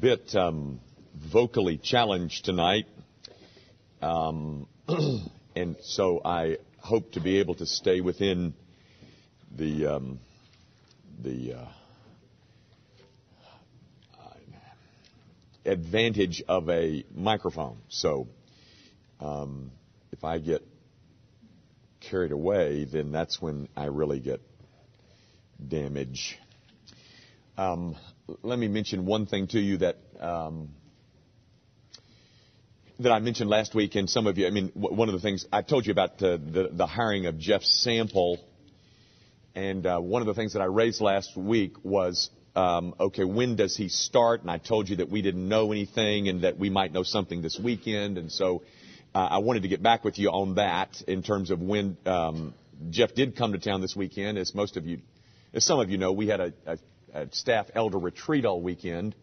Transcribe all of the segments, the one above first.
bit um, vocally challenged tonight, um, and so I hope to be able to stay within the um, the uh, advantage of a microphone. So um, if I get carried away, then that's when I really get damage. Um, let me mention one thing to you that um, that I mentioned last week, and some of you. I mean, one of the things I told you about the the, the hiring of Jeff Sample, and uh, one of the things that I raised last week was. Um, okay, when does he start? And I told you that we didn't know anything and that we might know something this weekend. And so uh, I wanted to get back with you on that in terms of when um, Jeff did come to town this weekend. As most of you, as some of you know, we had a, a staff elder retreat all weekend.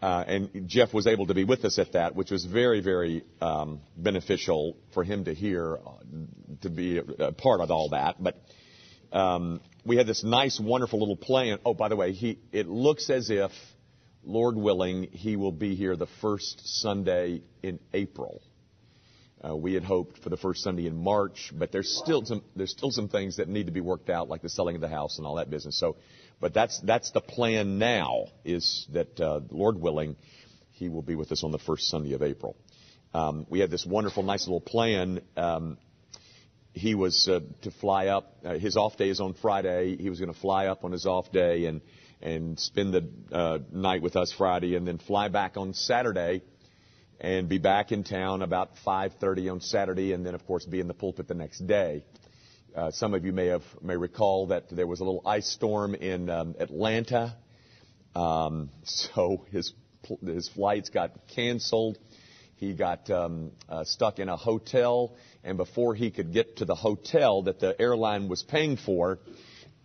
Uh, and Jeff was able to be with us at that, which was very, very um, beneficial for him to hear, uh, to be a part of all that. But um, we had this nice, wonderful little plan. Oh, by the way, he, it looks as if, Lord willing, he will be here the first Sunday in April. Uh, we had hoped for the first Sunday in March, but there's still some there's still some things that need to be worked out, like the selling of the house and all that business. So but that's, that's the plan now, is that, uh, Lord willing, he will be with us on the first Sunday of April. Um, we had this wonderful, nice little plan. Um, he was uh, to fly up. Uh, his off day is on Friday. He was going to fly up on his off day and and spend the uh, night with us Friday, and then fly back on Saturday, and be back in town about 5:30 on Saturday, and then of course be in the pulpit the next day. Uh, some of you may have may recall that there was a little ice storm in um, Atlanta, um, so his his flights got canceled. He got um, uh, stuck in a hotel, and before he could get to the hotel that the airline was paying for,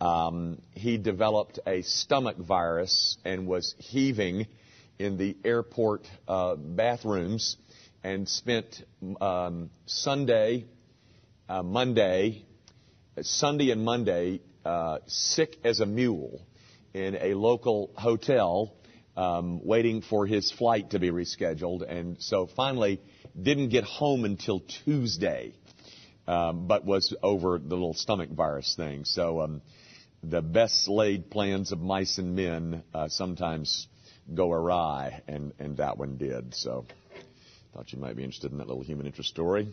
um, he developed a stomach virus and was heaving in the airport uh, bathrooms, and spent um, Sunday, uh, Monday, Sunday and Monday uh, sick as a mule in a local hotel, um, waiting for his flight to be rescheduled, and so finally didn't get home until Tuesday, um, but was over the little stomach virus thing. So um, the best laid plans of mice and men uh, sometimes go awry, and and that one did. So thought you might be interested in that little human interest story.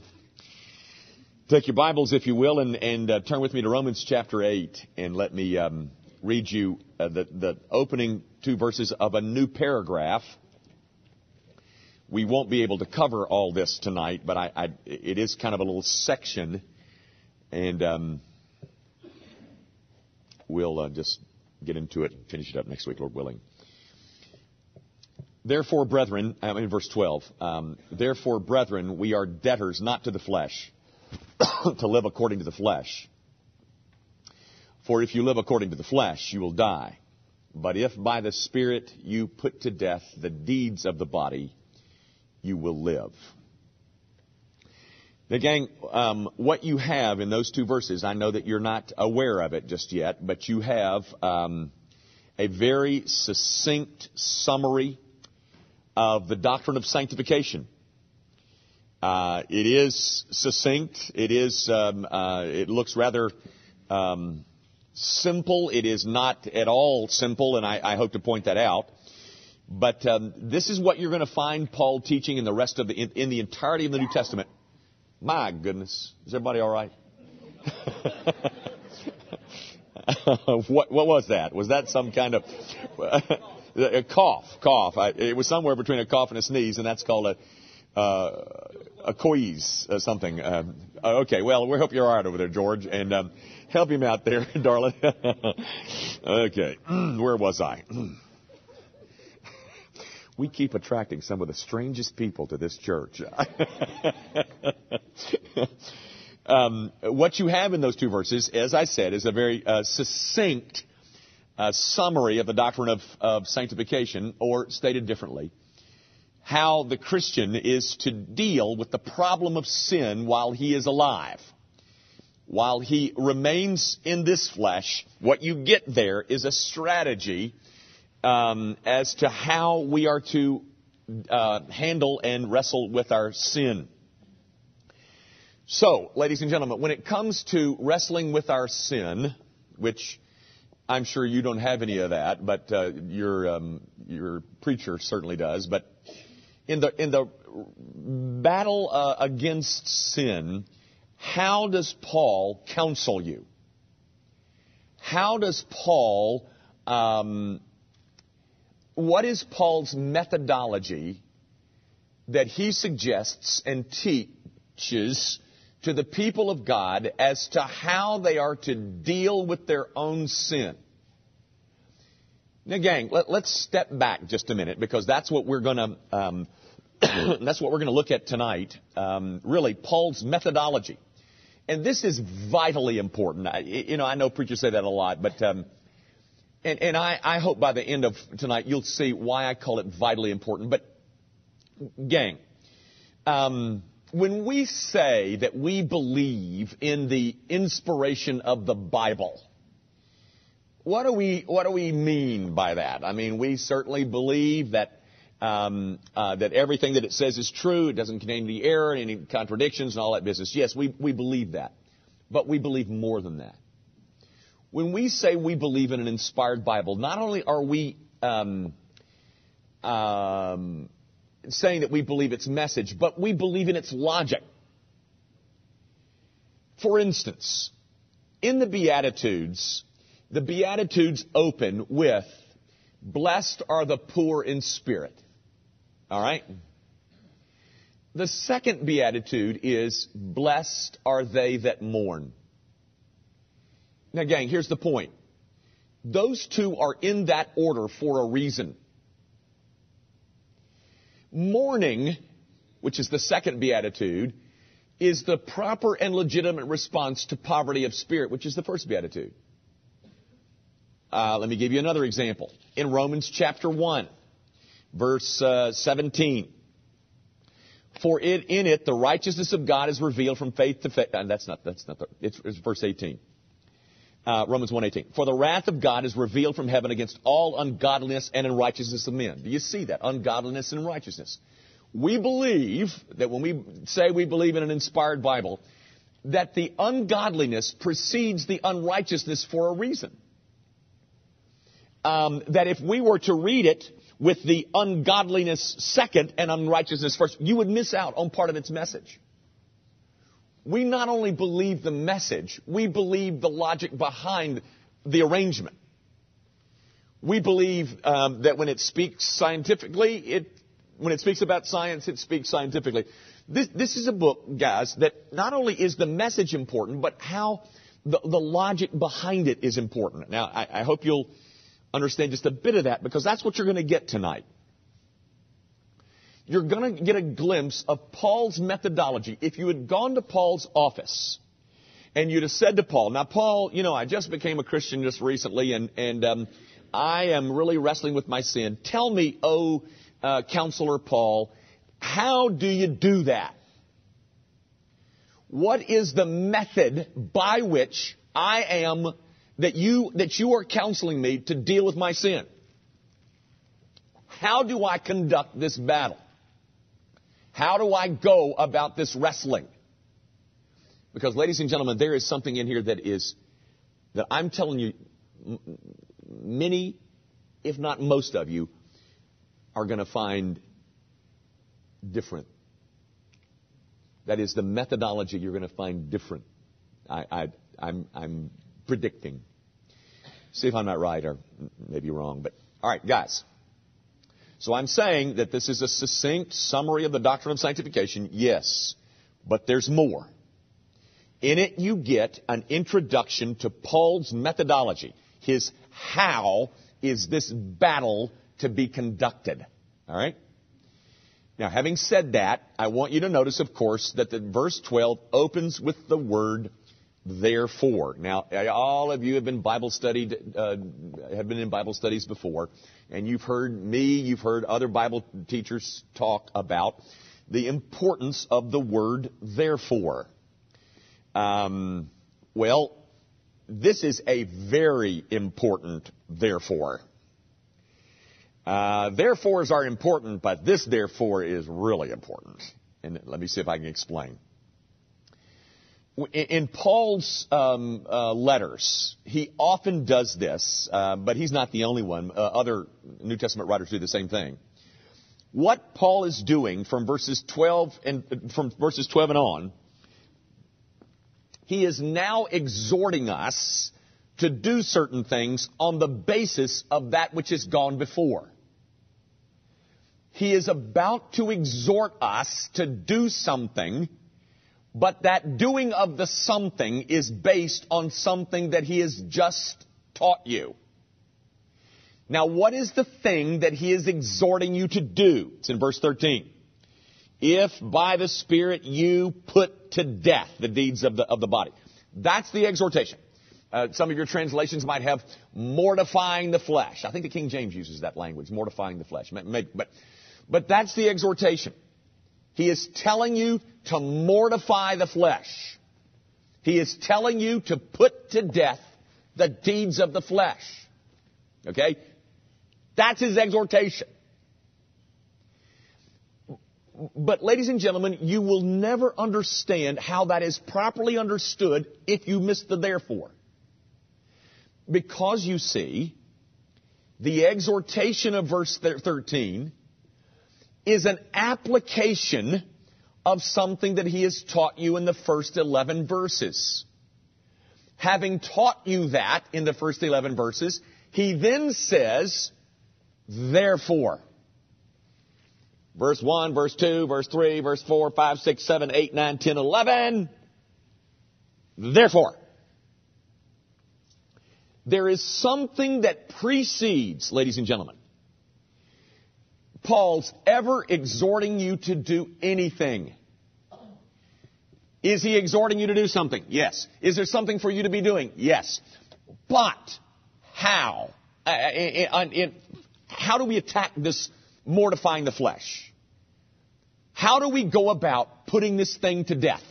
Take your Bibles, if you will, and, and uh, turn with me to Romans chapter 8, and let me um, read you uh, the, the opening two verses of a new paragraph. We won't be able to cover all this tonight, but I, I, it is kind of a little section, and um, we'll uh, just get into it and finish it up next week, Lord willing. Therefore, brethren, I mean, verse 12, um, therefore, brethren, we are debtors not to the flesh to live according to the flesh. For if you live according to the flesh, you will die. But if by the Spirit you put to death the deeds of the body, you will live. Now, gang, um, what you have in those two verses, I know that you're not aware of it just yet, but you have um, a very succinct summary of the doctrine of sanctification. Uh, it is succinct. It is. Um, uh, it looks rather um, simple. It is not at all simple, and I, I hope to point that out. But um, this is what you're going to find Paul teaching in the rest of the in, in the entirety of the New Testament. My goodness, is everybody all right? what what was that? Was that some kind of a cough? Cough. I, it was somewhere between a cough and a sneeze, and that's called a uh, a quiz or something. Um, uh, okay, well, we hope you're all right over there, George, and um, help him out there, darling. okay, where was I? we keep attracting some of the strangest people to this church. um, what you have in those two verses, as I said, is a very uh, succinct uh, summary of the doctrine of, of sanctification, or stated differently how the Christian is to deal with the problem of sin while he is alive. While he remains in this flesh, what you get there is a strategy um, as to how we are to uh, handle and wrestle with our sin. So, ladies and gentlemen, when it comes to wrestling with our sin, which I'm sure you don't have any of that, but uh, your um, your preacher certainly does. But in the in the battle uh, against sin, how does Paul counsel you? How does Paul? Um, what is Paul's methodology that he suggests and teaches to the people of God as to how they are to deal with their own sin. Now, gang, let, us step back just a minute because that's what we're going to um, that's what we're going to look at tonight. Um, really, Paul's methodology, and this is vitally important. I, you know, I know preachers say that a lot, but um, and, and I, I hope by the end of tonight you'll see why I call it vitally important. But, gang. Um, when we say that we believe in the inspiration of the Bible, what do we what do we mean by that? I mean, we certainly believe that um, uh, that everything that it says is true. It doesn't contain any error, any contradictions, and all that business. Yes, we we believe that, but we believe more than that. When we say we believe in an inspired Bible, not only are we um, um, saying that we believe its message, but we believe in its logic. For instance, in the Beatitudes, the Beatitudes open with, Blessed are the poor in spirit. All right? The second Beatitude is, Blessed are they that mourn. Now, gang, here's the point. Those two are in that order for a reason. Mourning, which is the second beatitude, is the proper and legitimate response to poverty of spirit, which is the first beatitude. Uh, let me give you another example. In Romans chapter 1, verse uh, 17. For it, in it, the righteousness of God is revealed from faith to faith. Uh, that's not, that's not the, it's, it's verse 18. Uh, Romans 1.18. For the wrath of God is revealed from heaven against all ungodliness and unrighteousness of men. Do you see that? Ungodliness and righteousness. We believe that when we say we believe in an inspired Bible, that the ungodliness precedes the unrighteousness for a reason. Um, that if we were to read it with the ungodliness second and unrighteousness first, you would miss out on part of its message we not only believe the message, we believe the logic behind the arrangement. We believe um, that when it speaks scientifically, it when it speaks about science, it speaks scientifically. This, this is a book, guys, that not only is the message important, but how the, the logic behind it is important. Now, I, I hope you'll understand just a bit of that because that's what you're going to get tonight you're going to get a glimpse of Paul's methodology. If you had gone to Paul's office and you'd have said to Paul, now Paul, you know, I just became a Christian just recently and, and um, I am really wrestling with my sin. Tell me, oh, uh, counselor Paul, how do you do that? What is the method by which I am that you that you are counseling me to deal with my sin? How do I conduct this battle? How do I go about this wrestling? Because, ladies and gentlemen, there is something in here that is, that I'm telling you, many, if not most of you, are going to find different. That is the methodology you're going to find different. I, I, I'm, I'm predicting. See if I'm not right or maybe wrong. But all right, guys. So I'm saying that this is a succinct summary of the doctrine of sanctification, yes, but there's more. In it you get an introduction to Paul's methodology, his how is this battle to be conducted. Alright? Now having said that, I want you to notice of course that the verse 12 opens with the word therefore. Now, all of you have been Bible studied, uh, have been in Bible studies before, and you've heard me, you've heard other Bible teachers talk about the importance of the word therefore. Um, well, this is a very important therefore. Uh, therefores are important, but this therefore is really important. And let me see if I can explain. In Paul's um, uh, letters, he often does this, uh, but he's not the only one. Uh, other New Testament writers do the same thing. What Paul is doing from verses 12 and from verses 12 and on, he is now exhorting us to do certain things on the basis of that which has gone before. He is about to exhort us to do something but that doing of the something is based on something that he has just taught you. Now, what is the thing that he is exhorting you to do? It's in verse 13. If by the Spirit you put to death the deeds of the, of the body. That's the exhortation. Uh, some of your translations might have mortifying the flesh. I think the King James uses that language, mortifying the flesh. But, but that's the exhortation. He is telling you to mortify the flesh. He is telling you to put to death the deeds of the flesh. Okay? That's his exhortation. But ladies and gentlemen, you will never understand how that is properly understood if you miss the therefore. Because you see, the exhortation of verse 13 is an application of something that he has taught you in the first 11 verses. Having taught you that in the first 11 verses, he then says, therefore. Verse 1, verse 2, verse 3, verse 4, 5, 6, 7, 8, 9, 10, 11. Therefore. There is something that precedes, ladies and gentlemen, Paul's ever exhorting you to do anything. Is he exhorting you to do something? Yes. Is there something for you to be doing? Yes. But how? Uh, uh in, in, how do we attack this mortifying the flesh? How do we go about putting this thing to death?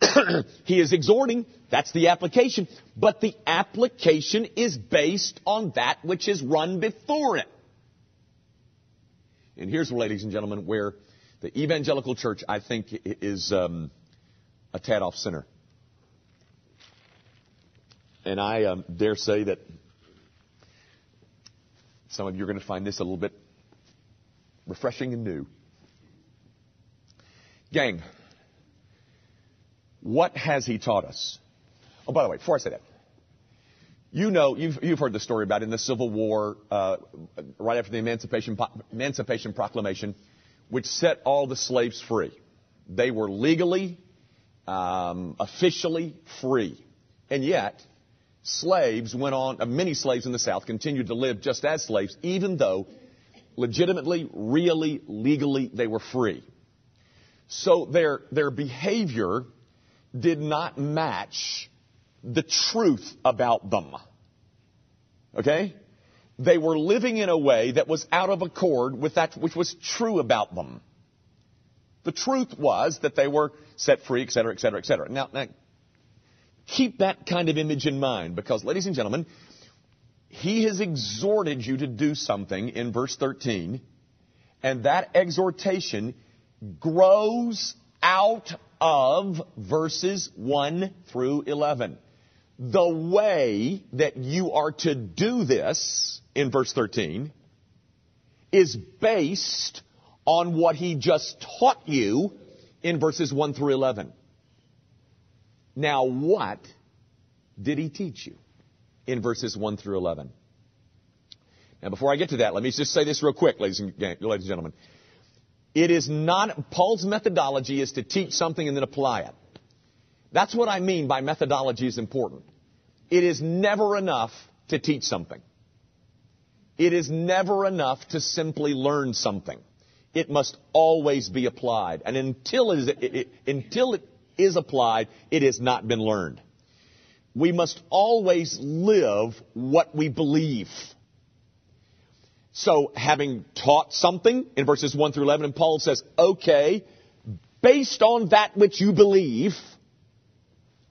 he is exhorting, that's the application, but the application is based on that which is run before it. And here's, ladies and gentlemen, where the evangelical church, I think, is um, a tad off center. And I um, dare say that some of you are going to find this a little bit refreshing and new. Gang, what has he taught us? Oh, by the way, before I say that, you know, you've, you've heard the story about in the Civil War, uh, right after the Emancipation, Emancipation Proclamation, which set all the slaves free. They were legally, um, officially free. And yet, slaves went on, uh, many slaves in the South continued to live just as slaves, even though legitimately, really, legally, they were free. So their, their behavior did not match the truth about them. Okay? They were living in a way that was out of accord with that which was true about them. The truth was that they were set free, et cetera, et cetera, et cetera. Now, now keep that kind of image in mind because, ladies and gentlemen, he has exhorted you to do something in verse 13, and that exhortation grows out of verses 1 through 11 the way that you are to do this in verse 13 is based on what he just taught you in verses 1 through 11. Now, what did he teach you in verses 1 through 11? Now, before I get to that, let me just say this real quick, ladies and, ladies and gentlemen. It is not, Paul's methodology is to teach something and then apply it. That's what I mean by methodology is important. It is never enough to teach something. It is never enough to simply learn something. It must always be applied. And until it is, it, it, until it is applied, it has not been learned. We must always live what we believe. So, having taught something in verses 1 through 11, and Paul says, okay, based on that which you believe,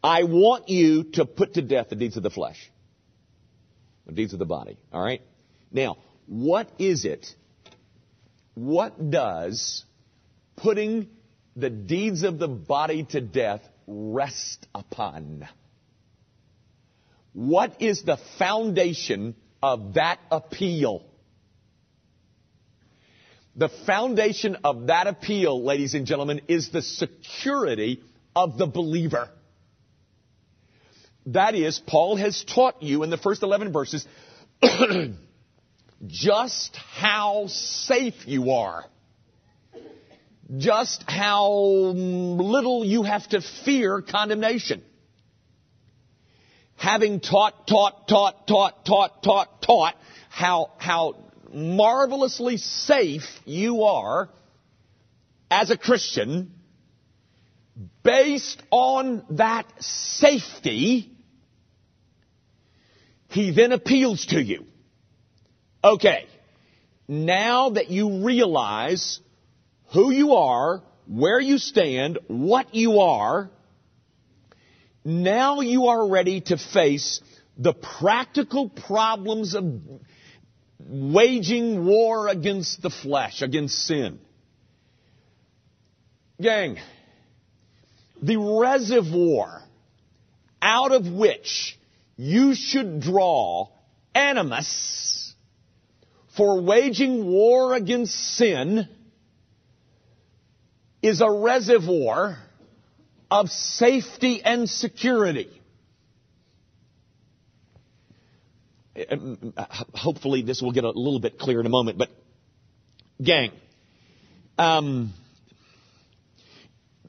I want you to put to death the deeds of the flesh, the deeds of the body. All right? Now, What is it? What does putting the deeds of the body to death rest upon? What is the foundation of that appeal? The foundation of that appeal, ladies and gentlemen, is the security of the believer. That is, Paul has taught you in the first 11 verses just how safe you are. Just how little you have to fear condemnation. Having taught, taught, taught, taught, taught, taught, taught how, how marvelously safe you are as a Christian, based on that safety, he then appeals to you. Okay, now that you realize who you are, where you stand, what you are, now you are ready to face the practical problems of waging war against the flesh, against sin. Gang, the reservoir out of which you should draw animus for waging war against sin is a reservoir of safety and security. Uh, um, uh, hopefully this will get a little bit clearer in a moment, but gang, um,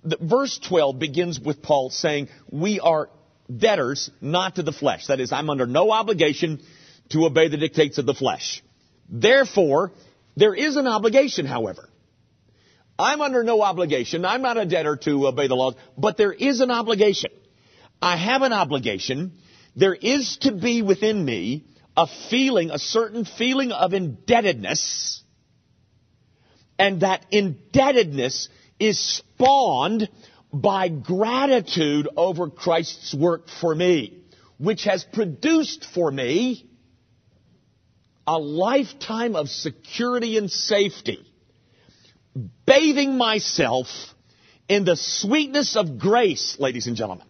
the, verse 12 begins with Paul saying, we are debtors not to the flesh. That is, I'm under no obligation to obey the dictates of the flesh. Therefore, there is an obligation, however. I'm under no obligation. I'm not a debtor to obey the laws, but there is an obligation. I have an obligation. There is to be within me a feeling, a certain feeling of indebtedness, and that indebtedness is spawned by gratitude over Christ's work for me, which has produced for me a lifetime of security and safety, bathing myself in the sweetness of grace, ladies and gentlemen.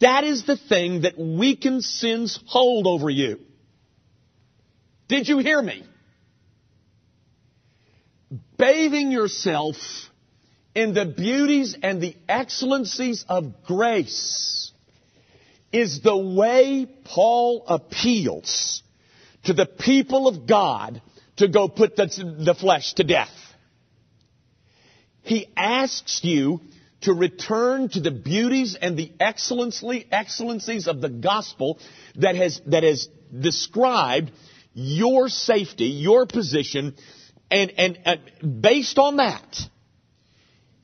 That is the thing that weakens sin's hold over you. Did you hear me? Bathing yourself in the beauties and the excellencies of grace is the way Paul appeals to the people of God to go put the, the flesh to death. He asks you to return to the beauties and the excellencies of the gospel that has, that has described your safety, your position, and, and, and based on that,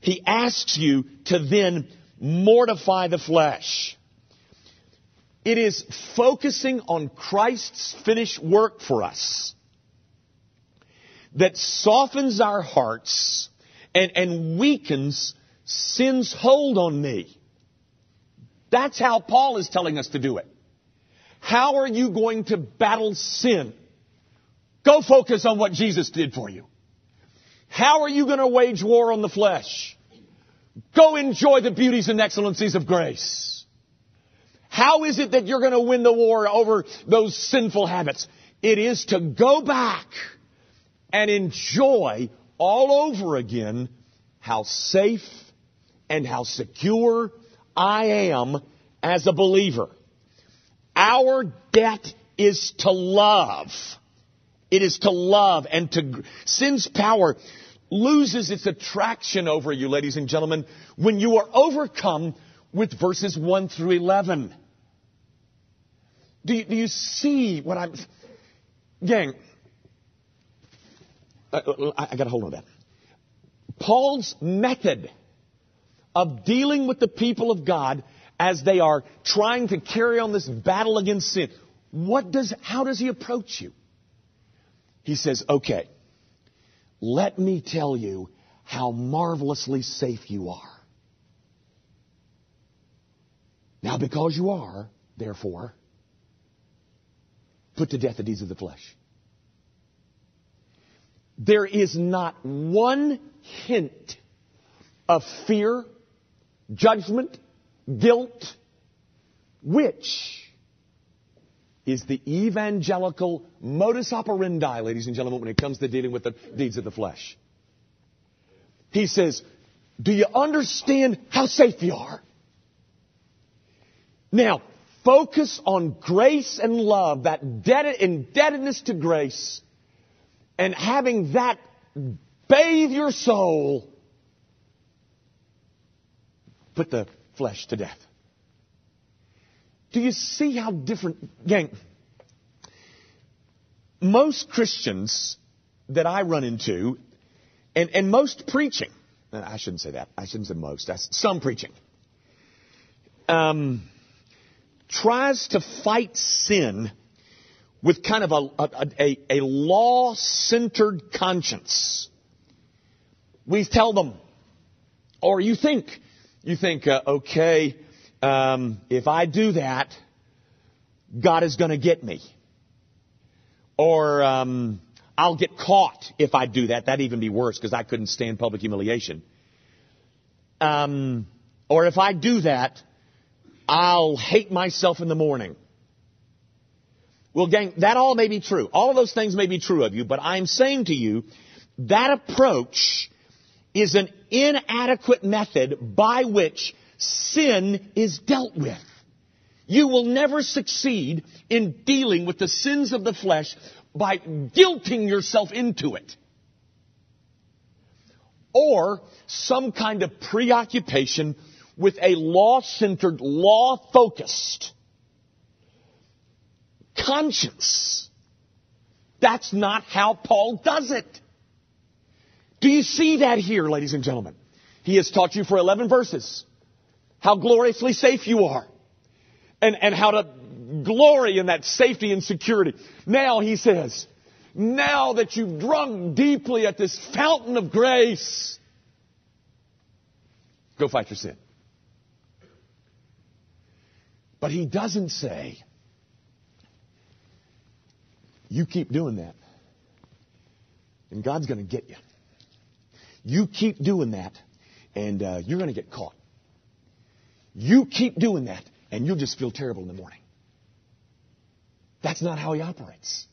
he asks you to then mortify the flesh. It is focusing on Christ's finished work for us that softens our hearts and, and weakens sin's hold on me. That's how Paul is telling us to do it. How are you going to battle sin? Go focus on what Jesus did for you. How are you going to wage war on the flesh? Go enjoy the beauties and excellencies of grace. How is it that you're going to win the war over those sinful habits? It is to go back and enjoy all over again how safe and how secure I am as a believer. Our debt is to love. It is to love and to, sin's power loses its attraction over you, ladies and gentlemen, when you are overcome with verses 1 through 11. Do you, do you see what I'm, gang, uh, uh, I, I, I got to hold on to that. Paul's method of dealing with the people of God as they are trying to carry on this battle against sin. What does, how does he approach you? He says, okay, let me tell you how marvelously safe you are. Now, because you are, therefore, put to death the deeds of the flesh. there is not one hint of fear, judgment, guilt, which is the evangelical modus operandi, ladies and gentlemen, when it comes to dealing with the deeds of the flesh. He says, Do you understand how safe you are? Now, focus on grace and love, that debt, indebtedness to grace, and having that bathe your soul. Put the flesh to death. Do you see how different, gang? Most Christians that I run into, and, and most preaching, I shouldn't say that. I shouldn't say most. Some preaching. Um, tries to fight sin with kind of a, a, a, a law-centered conscience. We tell them, or you think, you think, uh, okay, um, if I do that, God is going to get me. Or um, I'll get caught if I do that. That'd even be worse because I couldn't stand public humiliation. Um, or if I do that, I'll hate myself in the morning. Well, gang, that all may be true. All of those things may be true of you, but I'm saying to you, that approach is an inadequate method by which sin is dealt with. You will never succeed in dealing with the sins of the flesh by guilting yourself into it. Or some kind of preoccupation with a law-centered, law-focused conscience. That's not how Paul does it. Do you see that here, ladies and gentlemen? He has taught you for 11 verses how gloriously safe you are and, and how to glory in that safety and security. Now he says, now that you've drunk deeply at this fountain of grace, go fight your sin. But he doesn't say, you keep doing that, and God's going to get you. You keep doing that, and uh, you're going to get caught. You keep doing that, and you'll just feel terrible in the morning. That's not how he operates.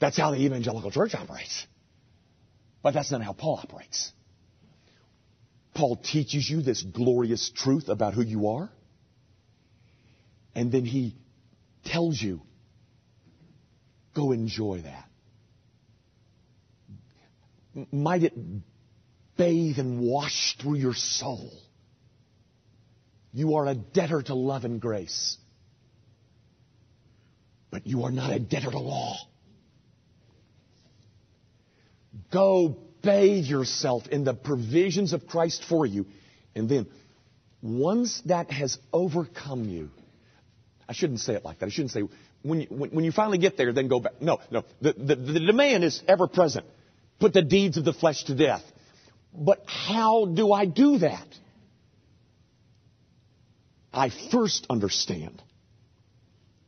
That's how the evangelical church operates. But that's not how Paul operates. Paul teaches you this glorious truth about who you are. And then he tells you, go enjoy that. Might it bathe and wash through your soul. You are a debtor to love and grace. But you are not a debtor to law. Go bathe yourself in the provisions of Christ for you. And then, once that has overcome you, I shouldn't say it like that. I shouldn't say, when you, when, when you finally get there, then go back. No, no. The, the, the demand is ever present. Put the deeds of the flesh to death. But how do I do that? I first understand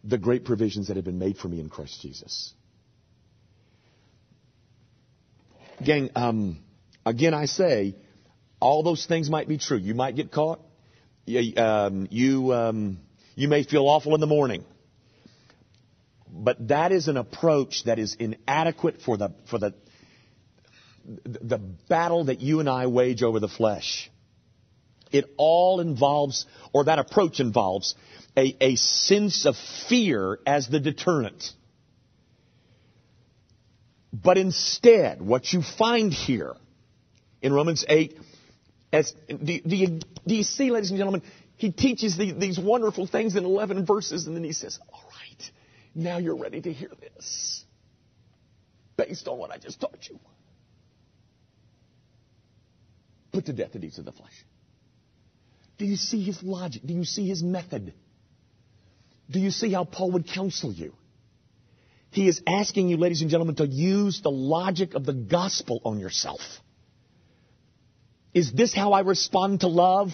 the great provisions that have been made for me in Christ Jesus. Gang, um, again, I say, all those things might be true. You might get caught. You, um, you, um, you may feel awful in the morning. But that is an approach that is inadequate for the, for the, the battle that you and I wage over the flesh. It all involves, or that approach involves, a, a sense of fear as the deterrent. But instead, what you find here in Romans 8, as, do, do, you, do you see, ladies and gentlemen, he teaches the, these wonderful things in 11 verses, and then he says, All right, now you're ready to hear this based on what I just taught you. Put to death the deeds of the flesh. Do you see his logic? Do you see his method? Do you see how Paul would counsel you? He is asking you, ladies and gentlemen, to use the logic of the gospel on yourself. Is this how I respond to love?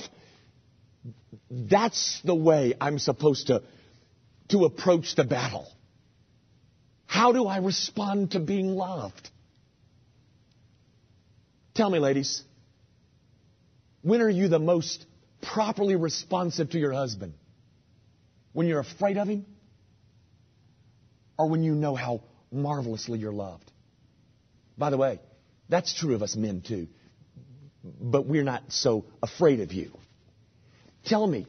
That's the way I'm supposed to, to approach the battle. How do I respond to being loved? Tell me, ladies, when are you the most properly responsive to your husband? When you're afraid of him? Or when you know how marvelously you're loved? By the way, that's true of us men too. But we're not so afraid of you. Tell me,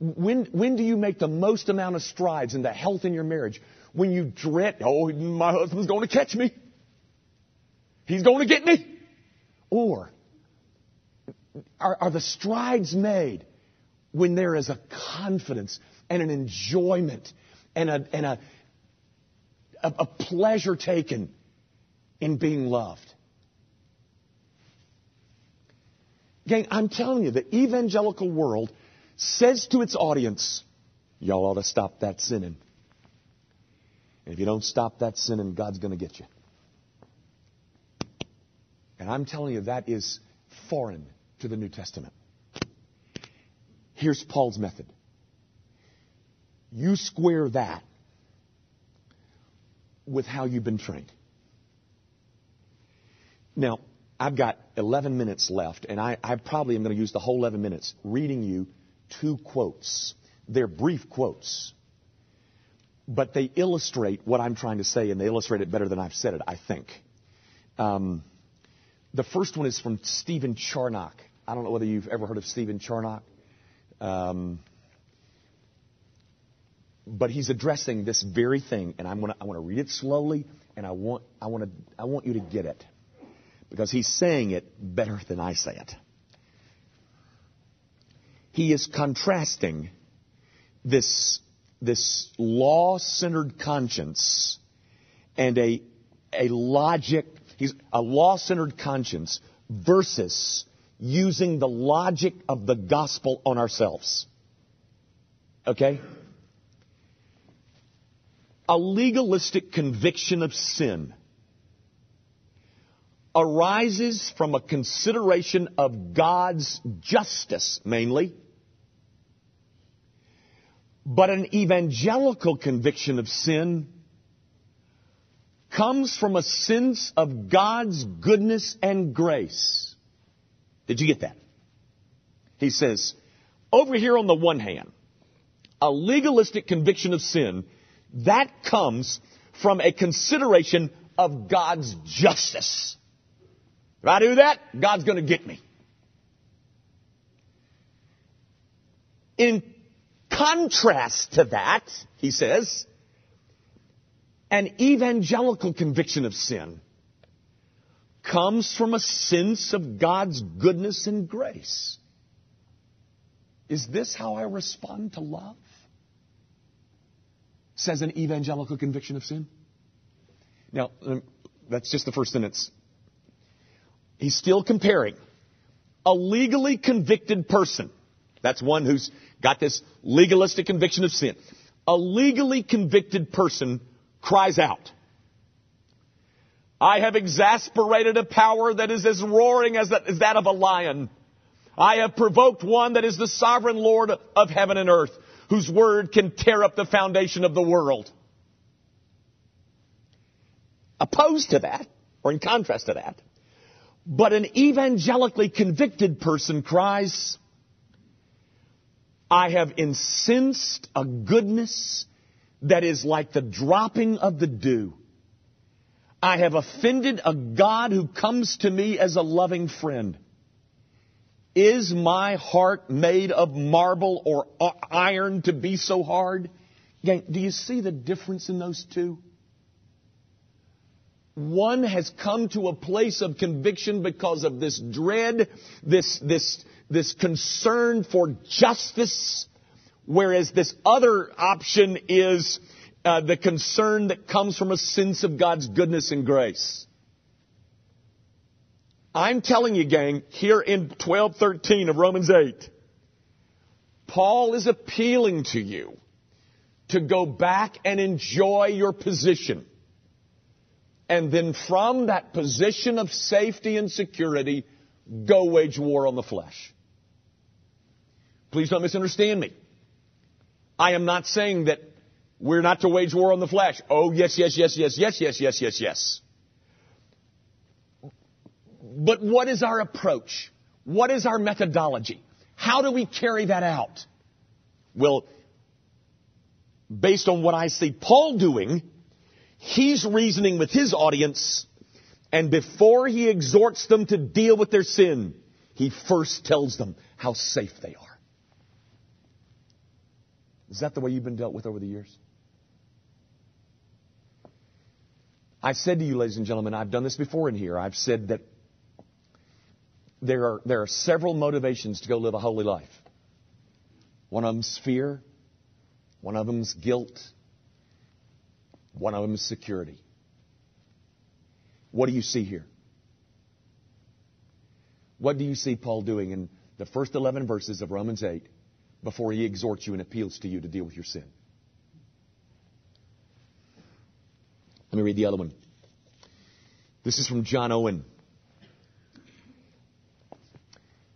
when, when do you make the most amount of strides in the health in your marriage? When you dread, oh, my husband's going to catch me. He's going to get me. Or are, are the strides made when there is a confidence and an enjoyment and a, and a, a, a pleasure taken in being loved? Gang, I'm telling you, the evangelical world says to its audience, y'all ought to stop that sinning. And if you don't stop that sinning, God's going to get you. And I'm telling you, that is foreign to the New Testament. Here's Paul's method. You square that with how you've been trained. Now, I've got 11 minutes left, and I, I probably am going to use the whole 11 minutes reading you two quotes. They're brief quotes, but they illustrate what I'm trying to say, and they illustrate it better than I've said it, I think. Um, the first one is from Stephen Charnock. I don't know whether you've ever heard of Stephen Charnock. Um, but he's addressing this very thing, and I'm gonna, I want to read it slowly, and I want, I, want to, I want you to get it. Because he's saying it better than I say it he is contrasting this, this law centered conscience and a, a logic, he's a law centered conscience versus using the logic of the gospel on ourselves. Okay? A legalistic conviction of sin arises from a consideration of God's justice mainly but an evangelical conviction of sin comes from a sense of God's goodness and grace. Did you get that? He says, over here on the one hand, a legalistic conviction of sin, that comes from a consideration of God's justice. If I do that, God's going to get me. In contrast to that, he says, an evangelical conviction of sin comes from a sense of God's goodness and grace. Is this how I respond to love? Says an evangelical conviction of sin. Now, um, that's just the first sentence. He's still comparing a legally convicted person. That's one who's got this legalistic conviction of sin. A legally convicted person cries out, I have exasperated a power that is as roaring as that, of a lion. I have provoked one that is the sovereign Lord of heaven and earth, whose word can tear up the foundation of the world. Opposed to that, or in contrast to that, but an evangelically convicted person cries, I have incensed a goodness that is like the dropping of the dew. I have offended a God who comes to me as a loving friend. Is my heart made of marble or iron to be so hard? Gang, do you see the difference in those two? One has come to a place of conviction because of this dread, this, this, this concern for justice, whereas this other option is uh, the concern that comes from a sense of God's goodness and grace. I'm telling you, gang, here in 1213 of Romans 8, Paul is appealing to you to go back and enjoy your position. And then from that position of safety and security, go wage war on the flesh. Please don't misunderstand me. I am not saying that we're not to wage war on the flesh. Oh, yes, yes, yes, yes, yes, yes, yes, yes, yes. but what is our approach? What is our methodology? How do we carry that out? Well, based on what I see Paul doing, he's reasoning with his audience, and before he exhorts them to deal with their sin, he first tells them how safe they are. Is that the way you've been dealt with over the years? I've said to you, ladies and gentlemen, I've done this before in here. I've said that there are, there are several motivations to go live a holy life. One of them's fear. One of them's guilt. One of them is security. What do you see here? What do you see Paul doing in the first 11 verses of Romans 8 before he exhorts you and appeals to you to deal with your sin? Let me read the other one. This is from John Owen.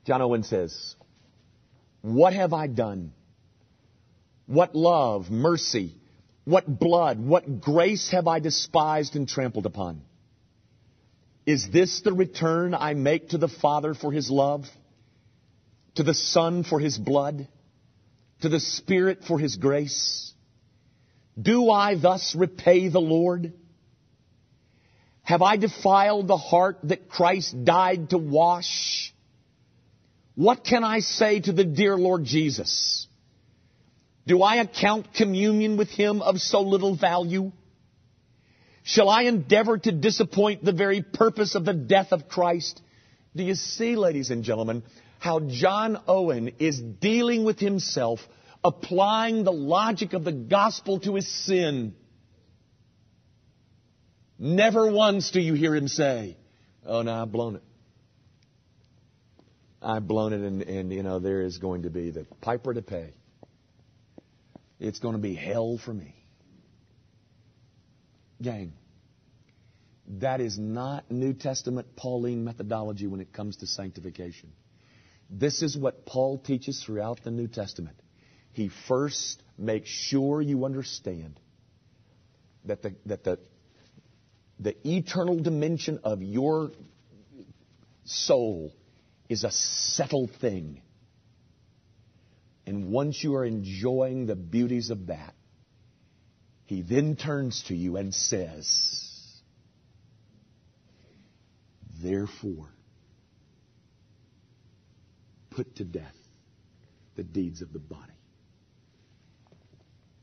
John Owen says, What have I done? What love, mercy, what blood, what grace have I despised and trampled upon? Is this the return I make to the Father for His love? To the Son for His blood? To the Spirit for His grace? Do I thus repay the Lord? Have I defiled the heart that Christ died to wash? What can I say to the dear Lord Jesus? Do I account communion with Him of so little value? Shall I endeavor to disappoint the very purpose of the death of Christ? Do you see, ladies and gentlemen, how John Owen is dealing with himself, applying the logic of the gospel to his sin? Never once do you hear him say, Oh, no, I've blown it. I've blown it, and, and you know, there is going to be the piper to pay. It's going to be hell for me. Gang, that is not New Testament Pauline methodology when it comes to sanctification. This is what Paul teaches throughout the New Testament. He first makes sure you understand that the, that the, the eternal dimension of your soul is a settled thing. And once you are enjoying the beauties of that, he then turns to you and says, Therefore, put to death the deeds of the body.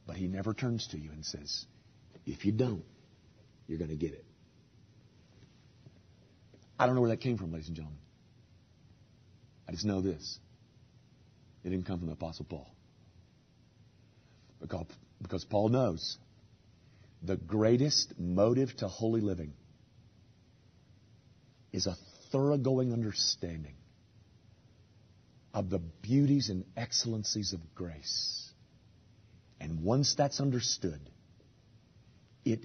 But he never turns to you and says, If you don't, you're going to get it. I don't know where that came from, ladies and gentlemen. I just know this. It didn't come from the Apostle Paul. Because, because Paul knows the greatest motive to holy living is a thoroughgoing understanding of the beauties and excellencies of grace. And once that's understood, it,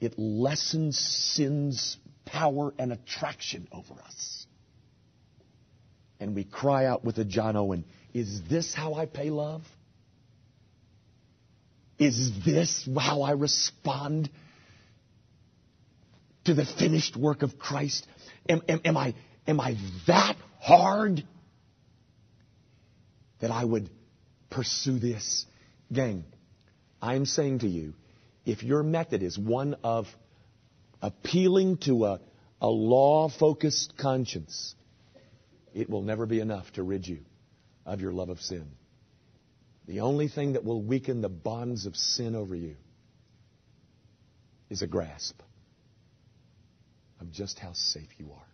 it lessens sin's power and attraction over us and we cry out with a John Owen, Is this how I pay love? Is this how I respond to the finished work of Christ? Am, am, am, I, am I that hard that I would pursue this? Gang, I am saying to you, if your method is one of appealing to a, a law focused conscience, it will never be enough to rid you of your love of sin. The only thing that will weaken the bonds of sin over you is a grasp of just how safe you are.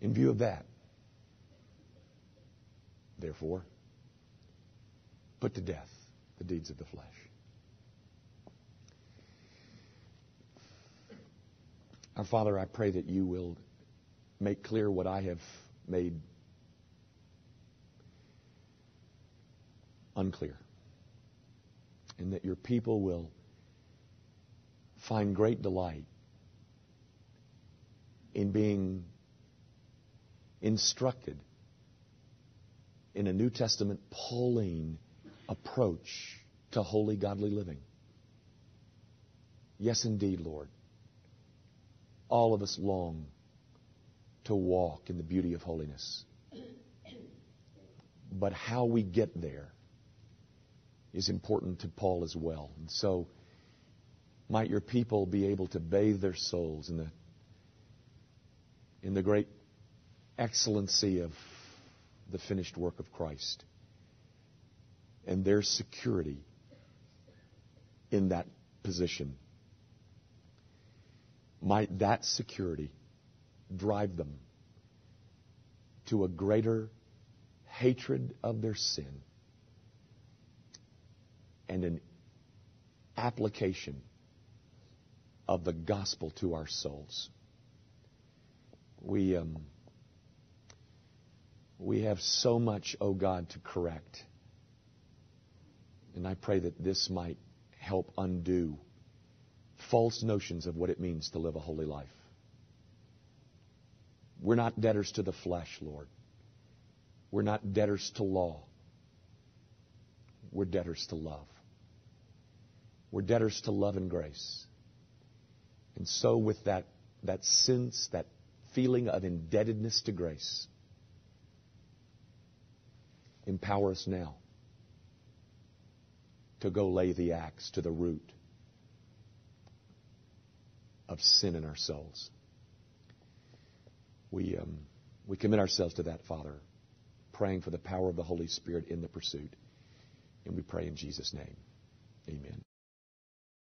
In view of that, therefore, put to death the deeds of the flesh. Our Father, I pray that you will make clear what I have made unclear. And that your people will find great delight in being instructed in a New Testament Pauline approach to holy, godly living. Yes, indeed, Lord. all of us long to walk in the beauty of holiness. But how we get there is important to Paul as well. And so, might your people be able to bathe their souls in the, in the great excellency of the finished work of Christ and their security in that position. Might that security drive them to a greater hatred of their sin and an application of the gospel to our souls. We, um, we have so much, oh God, to correct. And I pray that this might help undo false notions of what it means to live a holy life. We're not debtors to the flesh, Lord. We're not debtors to law. We're debtors to love. We're debtors to love and grace. And so, with that, that sense, that feeling of indebtedness to grace, empower us now to go lay the axe to the root of sin in our souls. We, um, we commit ourselves to that, Father, praying for the power of the Holy Spirit in the pursuit. And we pray in Jesus' name. Amen.